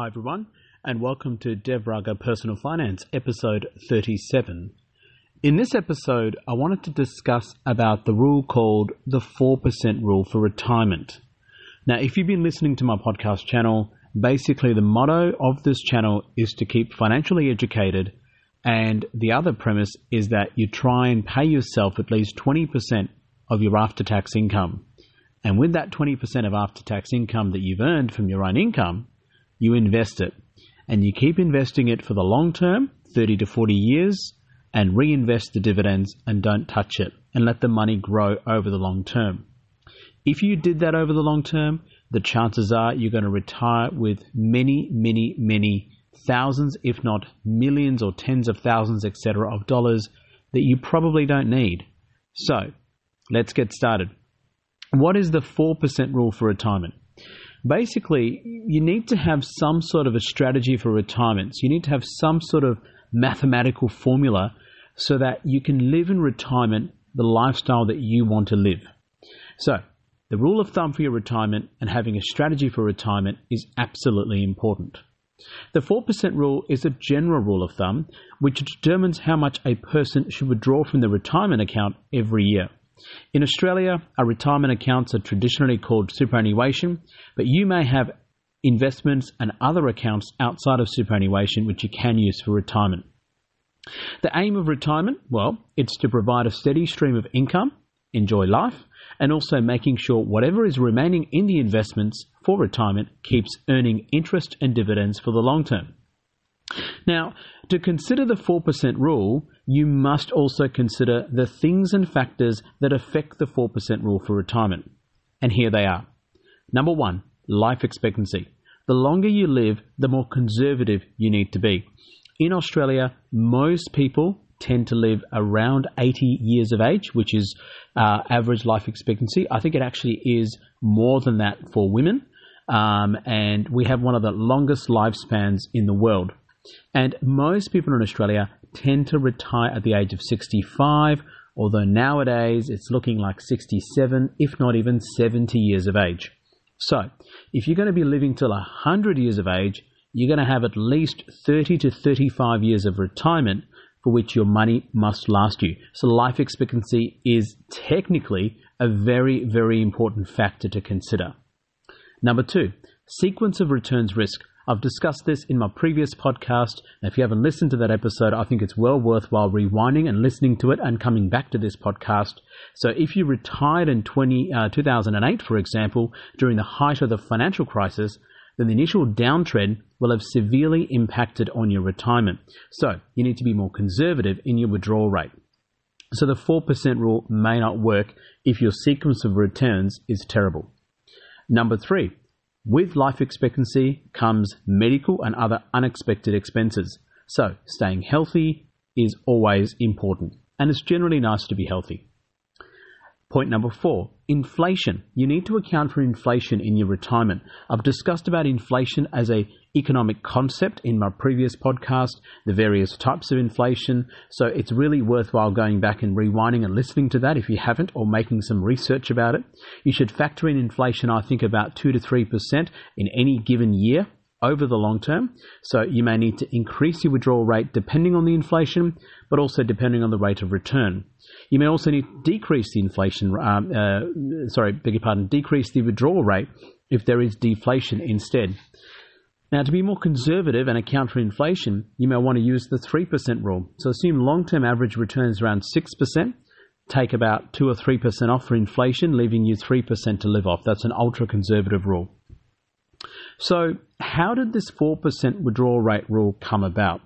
Hi, everyone, and welcome to Dev Raga Personal Finance, episode 37. In this episode, I wanted to discuss about the rule called the 4% rule for retirement. Now, if you've been listening to my podcast channel, basically the motto of this channel is to keep financially educated, and the other premise is that you try and pay yourself at least 20% of your after tax income. And with that 20% of after tax income that you've earned from your own income, you invest it. And you keep investing it for the long term, 30 to 40 years, and reinvest the dividends and don't touch it and let the money grow over the long term. If you did that over the long term, the chances are you're going to retire with many, many, many thousands, if not millions or tens of thousands, etc., of dollars that you probably don't need. So, let's get started. What is the 4% rule for retirement? Basically, you need to have some sort of a strategy for retirement. You need to have some sort of mathematical formula so that you can live in retirement the lifestyle that you want to live. So, the rule of thumb for your retirement and having a strategy for retirement is absolutely important. The 4% rule is a general rule of thumb which determines how much a person should withdraw from the retirement account every year. In Australia, our retirement accounts are traditionally called superannuation, but you may have investments and other accounts outside of superannuation which you can use for retirement. The aim of retirement, well, it's to provide a steady stream of income, enjoy life, and also making sure whatever is remaining in the investments for retirement keeps earning interest and dividends for the long term. Now, to consider the 4% rule, you must also consider the things and factors that affect the 4% rule for retirement. And here they are. Number one, life expectancy. The longer you live, the more conservative you need to be. In Australia, most people tend to live around 80 years of age, which is uh, average life expectancy. I think it actually is more than that for women. Um, and we have one of the longest lifespans in the world. And most people in Australia tend to retire at the age of 65, although nowadays it's looking like 67, if not even 70 years of age. So, if you're going to be living till 100 years of age, you're going to have at least 30 to 35 years of retirement for which your money must last you. So life expectancy is technically a very, very important factor to consider. Number two, sequence of returns risk. I've discussed this in my previous podcast. If you haven't listened to that episode, I think it's well worthwhile rewinding and listening to it and coming back to this podcast. So, if you retired in 20, uh, 2008, for example, during the height of the financial crisis, then the initial downtrend will have severely impacted on your retirement. So you need to be more conservative in your withdrawal rate. So the 4% rule may not work if your sequence of returns is terrible. Number three, with life expectancy comes medical and other unexpected expenses. So staying healthy is always important, and it's generally nice to be healthy. Point number four, inflation. You need to account for inflation in your retirement. I've discussed about inflation as a economic concept in my previous podcast, the various types of inflation. So it's really worthwhile going back and rewinding and listening to that if you haven't or making some research about it. You should factor in inflation, I think about 2 to 3% in any given year over the long term. So you may need to increase your withdrawal rate depending on the inflation, but also depending on the rate of return. You may also need to decrease the inflation, um, uh, sorry, beg your pardon, decrease the withdrawal rate if there is deflation instead. Now, to be more conservative and account for inflation, you may want to use the 3% rule. So assume long term average returns around 6%, take about 2 or 3% off for inflation, leaving you 3% to live off. That's an ultra conservative rule. So, how did this 4% withdrawal rate rule come about?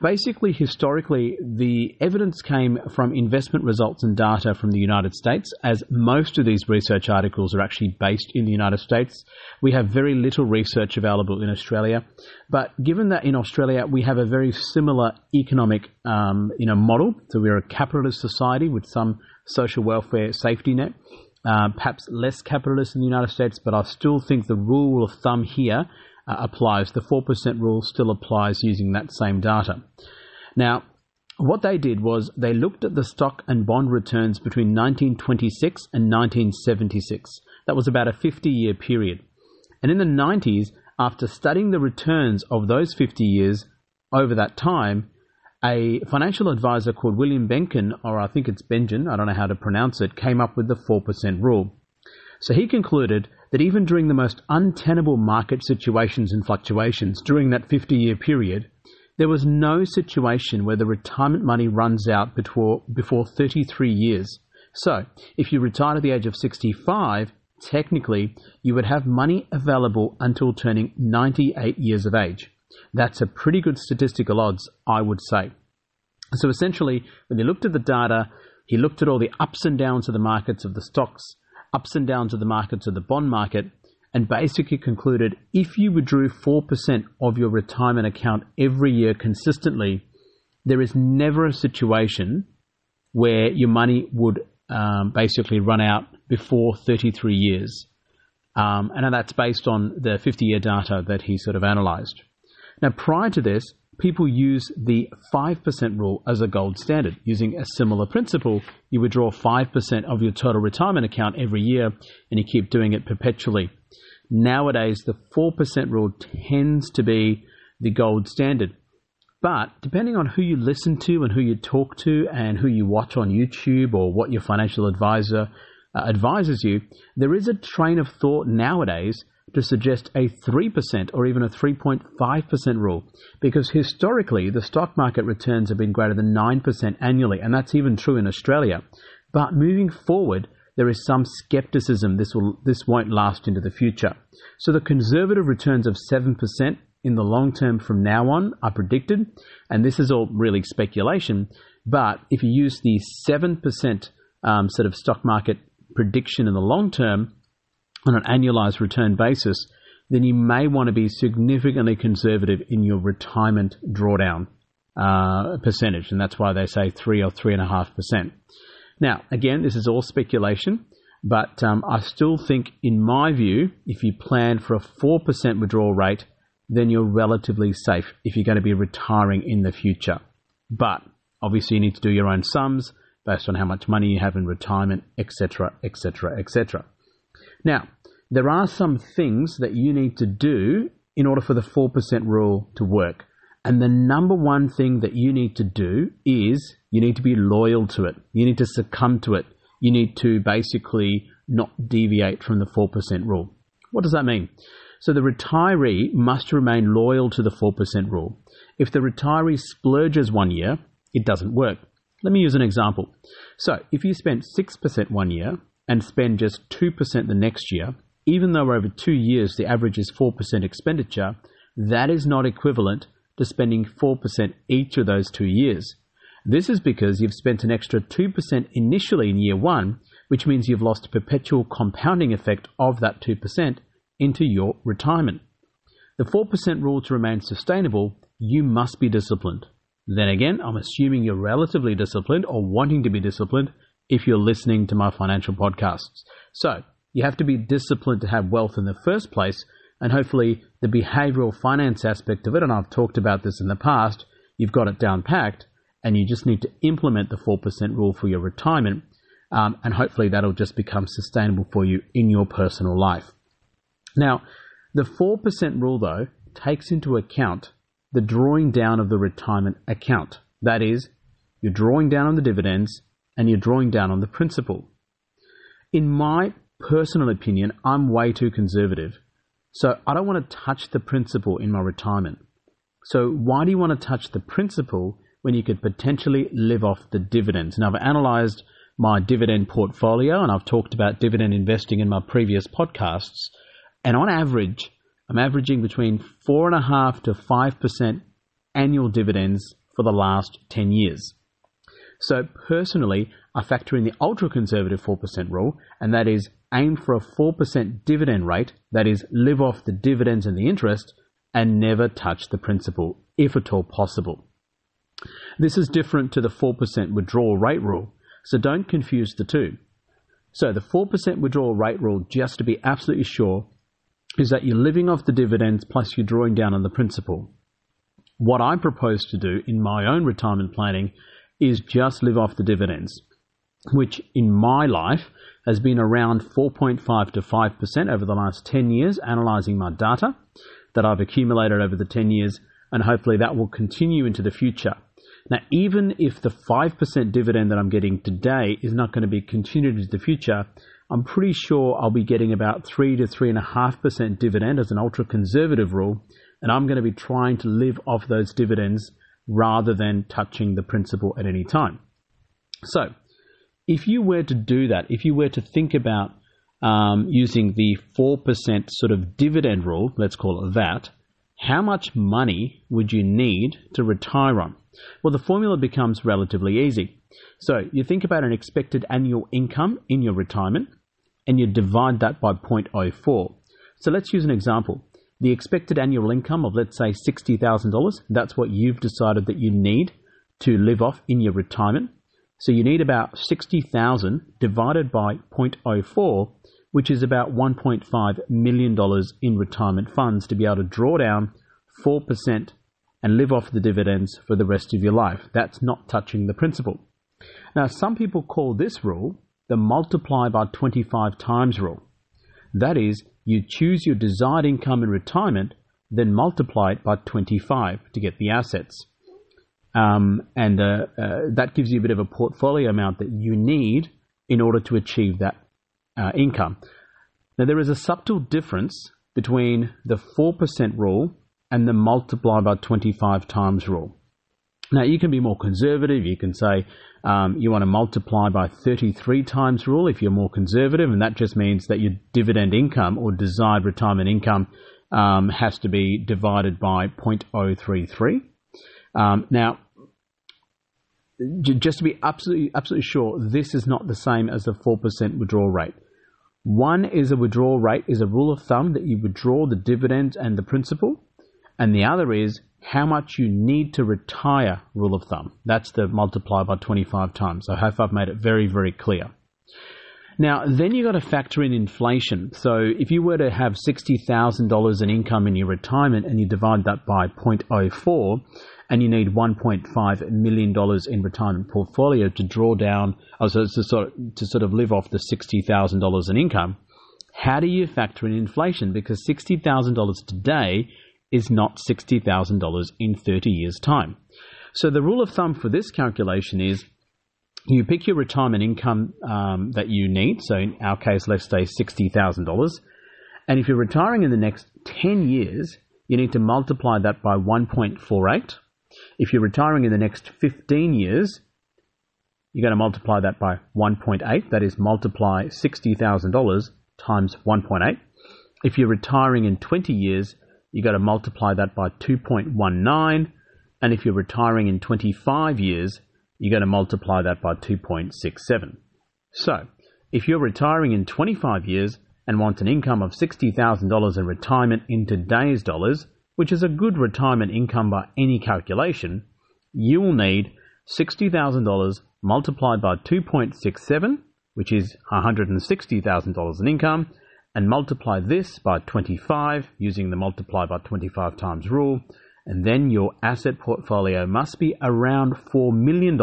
Basically, historically, the evidence came from investment results and data from the United States, as most of these research articles are actually based in the United States. We have very little research available in Australia, but given that in Australia we have a very similar economic um, you know, model, so we're a capitalist society with some social welfare safety net, uh, perhaps less capitalist in the United States, but I still think the rule of thumb here uh, applies. The 4% rule still applies using that same data. Now, what they did was they looked at the stock and bond returns between 1926 and 1976. That was about a 50 year period. And in the 90s, after studying the returns of those 50 years over that time, a financial advisor called William Benken, or I think it's Benjen, I don't know how to pronounce it, came up with the 4% rule. So he concluded that even during the most untenable market situations and fluctuations during that 50 year period, there was no situation where the retirement money runs out before, before 33 years. So, if you retire at the age of 65, technically you would have money available until turning 98 years of age. That's a pretty good statistical odds, I would say. So, essentially, when he looked at the data, he looked at all the ups and downs of the markets of the stocks, ups and downs of the markets of the bond market, and basically concluded if you withdrew 4% of your retirement account every year consistently, there is never a situation where your money would um, basically run out before 33 years. Um, and that's based on the 50 year data that he sort of analyzed. Now, prior to this, people use the 5% rule as a gold standard. Using a similar principle, you withdraw 5% of your total retirement account every year and you keep doing it perpetually. Nowadays, the 4% rule tends to be the gold standard. But depending on who you listen to and who you talk to and who you watch on YouTube or what your financial advisor uh, advises you, there is a train of thought nowadays to suggest a 3% or even a 3.5% rule because historically the stock market returns have been greater than 9% annually, and that's even true in Australia. But moving forward, there is some skepticism this will this won't last into the future. So the conservative returns of 7% in the long term from now on are predicted, and this is all really speculation. But if you use the 7% um, sort of stock market prediction in the long term, on an annualized return basis, then you may want to be significantly conservative in your retirement drawdown uh, percentage, and that's why they say three or three and a half percent. Now, again, this is all speculation, but um, I still think, in my view, if you plan for a four percent withdrawal rate, then you're relatively safe if you're going to be retiring in the future. But obviously, you need to do your own sums based on how much money you have in retirement, etc., etc., etc. Now, there are some things that you need to do in order for the 4% rule to work. And the number one thing that you need to do is you need to be loyal to it. You need to succumb to it. You need to basically not deviate from the 4% rule. What does that mean? So the retiree must remain loyal to the 4% rule. If the retiree splurges one year, it doesn't work. Let me use an example. So if you spent 6% one year and spend just 2% the next year, even though over two years the average is 4% expenditure, that is not equivalent to spending 4% each of those two years. This is because you've spent an extra 2% initially in year one, which means you've lost a perpetual compounding effect of that 2% into your retirement. The 4% rule to remain sustainable, you must be disciplined. Then again, I'm assuming you're relatively disciplined or wanting to be disciplined if you're listening to my financial podcasts. So, you have to be disciplined to have wealth in the first place, and hopefully, the behavioral finance aspect of it, and I've talked about this in the past, you've got it down packed, and you just need to implement the 4% rule for your retirement, um, and hopefully, that'll just become sustainable for you in your personal life. Now, the 4% rule, though, takes into account the drawing down of the retirement account. That is, you're drawing down on the dividends and you're drawing down on the principal. In my personal opinion, I'm way too conservative. So I don't want to touch the principal in my retirement. So why do you want to touch the principal when you could potentially live off the dividends? Now I've analyzed my dividend portfolio and I've talked about dividend investing in my previous podcasts. And on average, I'm averaging between four and a half to five percent annual dividends for the last 10 years. So personally, I factor in the ultra conservative 4% rule, and that is aim for a 4% dividend rate, that is, live off the dividends and the interest, and never touch the principal, if at all possible. This is different to the 4% withdrawal rate rule, so don't confuse the two. So the 4% withdrawal rate rule, just to be absolutely sure, is that you're living off the dividends plus you're drawing down on the principal. What I propose to do in my own retirement planning is just live off the dividends, which in my life has been around 4.5 to 5% over the last 10 years, analyzing my data that I've accumulated over the 10 years, and hopefully that will continue into the future. Now, even if the 5% dividend that I'm getting today is not going to be continued into the future, I'm pretty sure I'll be getting about 3 to 3.5% dividend as an ultra conservative rule, and I'm going to be trying to live off those dividends rather than touching the principal at any time. So, if you were to do that, if you were to think about um, using the 4% sort of dividend rule, let's call it that, how much money would you need to retire on? Well, the formula becomes relatively easy. So you think about an expected annual income in your retirement and you divide that by 0.04. So let's use an example. The expected annual income of, let's say, $60,000, that's what you've decided that you need to live off in your retirement. So you need about 60,000 divided by 0.04, which is about $1.5 million in retirement funds to be able to draw down 4% and live off the dividends for the rest of your life. That's not touching the principal. Now, some people call this rule the multiply by 25 times rule. That is, you choose your desired income in retirement, then multiply it by 25 to get the assets. Um, and uh, uh, that gives you a bit of a portfolio amount that you need in order to achieve that uh, income. Now, there is a subtle difference between the 4% rule and the multiply by 25 times rule. Now, you can be more conservative. You can say um, you want to multiply by 33 times rule if you're more conservative, and that just means that your dividend income or desired retirement income um, has to be divided by 0.033. Um, now, just to be absolutely absolutely sure, this is not the same as the 4% withdrawal rate. One is a withdrawal rate, is a rule of thumb that you withdraw the dividends and the principal and the other is how much you need to retire rule of thumb. That's the multiply by 25 times. I hope I've made it very, very clear. Now, then you've got to factor in inflation. So if you were to have $60,000 in income in your retirement and you divide that by 0.04 and you need $1.5 million in retirement portfolio to draw down, uh, also to sort of, to sort of live off the $60,000 in income, how do you factor in inflation? Because $60,000 today is not $60,000 in 30 years' time. So the rule of thumb for this calculation is you pick your retirement income um, that you need. So in our case, let's say $60,000. And if you're retiring in the next 10 years, you need to multiply that by 1.48. If you're retiring in the next 15 years, you're going to multiply that by 1.8. That is, multiply $60,000 times 1.8. If you're retiring in 20 years, you got to multiply that by 2.19. And if you're retiring in 25 years, you got to multiply that by 2.67. So, if you're retiring in 25 years and want an income of $60,000 in retirement in today's dollars, which is a good retirement income by any calculation, you will need $60,000 multiplied by 2.67, which is $160,000 in income, and multiply this by 25 using the multiply by 25 times rule, and then your asset portfolio must be around $4 million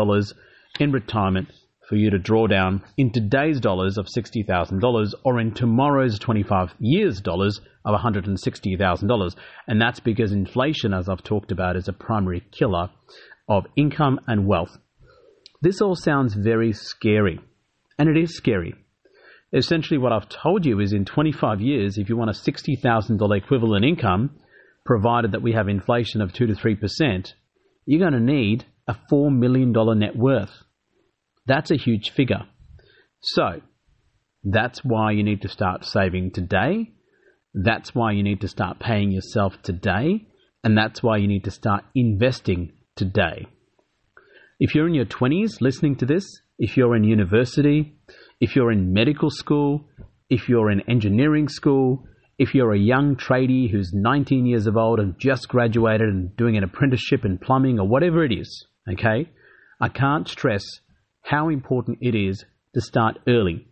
in retirement for you to draw down in today's dollars of $60,000 or in tomorrow's 25 years dollars of $160,000. And that's because inflation, as I've talked about, is a primary killer of income and wealth. This all sounds very scary, and it is scary essentially what I've told you is in 25 years, if you want a $60,000 equivalent income, provided that we have inflation of 2 to 3%, you're going to need a $4 million net worth. That's a huge figure. So, that's why you need to start saving today. That's why you need to start paying yourself today. And that's why you need to start investing today. If you're in your 20s listening to this, if you're in university, if you're in medical school, if you're in engineering school, if you're a young tradie who's 19 years of old and just graduated and doing an apprenticeship in plumbing or whatever it is, okay, I can't stress how important it is to start early.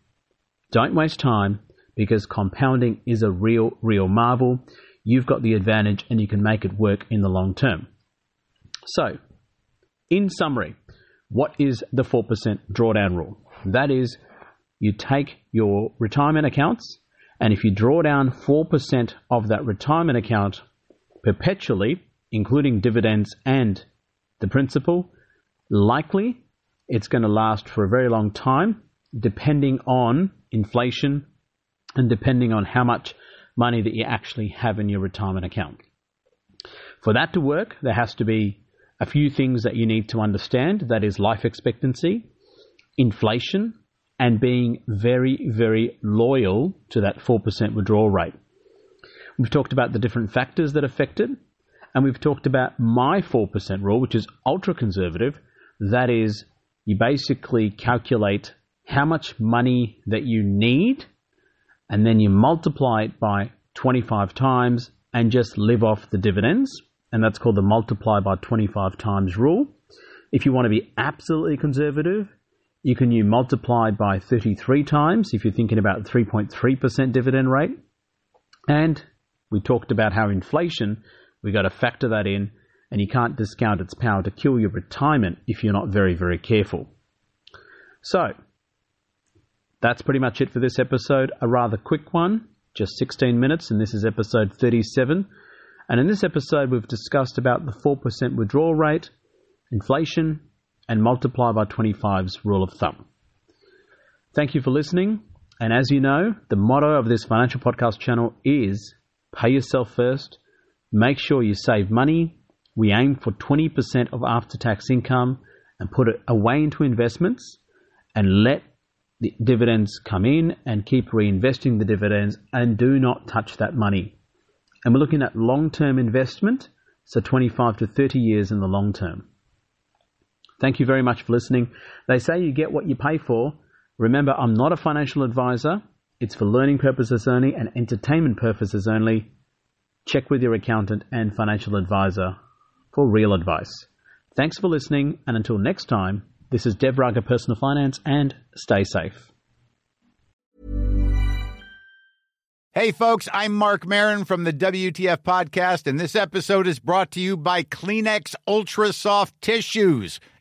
Don't waste time because compounding is a real, real marvel. You've got the advantage and you can make it work in the long term. So, in summary, what is the 4% drawdown rule? That is, you take your retirement accounts and if you draw down 4% of that retirement account perpetually, including dividends and the principal, likely it's going to last for a very long time, depending on inflation and depending on how much money that you actually have in your retirement account. For that to work, there has to be a few things that you need to understand that is life expectancy, inflation, and being very, very loyal to that 4% withdrawal rate. We've talked about the different factors that affect it, and we've talked about my 4% rule, which is ultra conservative. That is, you basically calculate how much money that you need, and then you multiply it by 25 times and just live off the dividends. And that's called the multiply by 25 times rule. If you want to be absolutely conservative, you can use multiply by 33 times if you're thinking about 3.3% dividend rate. And we talked about how inflation, we got to factor that in, and you can't discount its power to kill your retirement if you're not very, very careful. So, that's pretty much it for this episode. A rather quick one, just 16 minutes, and this is episode 37. And in this episode, we've discussed about the 4% withdrawal rate, inflation, and multiply by 25's rule of thumb. Thank you for listening. And as you know, the motto of this financial podcast channel is pay yourself first, make sure you save money. We aim for 20% of after tax income and put it away into investments and let the dividends come in and keep reinvesting the dividends and do not touch that money. And we're looking at long term investment, so 25 to 30 years in the long term. Thank you very much for listening. They say you get what you pay for. Remember, I'm not a financial advisor. It's for learning purposes only and entertainment purposes only. Check with your accountant and financial advisor for real advice. Thanks for listening, and until next time, this is Dev Raga Personal Finance, and stay safe. Hey, folks, I'm Marc Maron from the WTF Podcast, and this episode is brought to you by Kleenex Ultra Soft Tissues,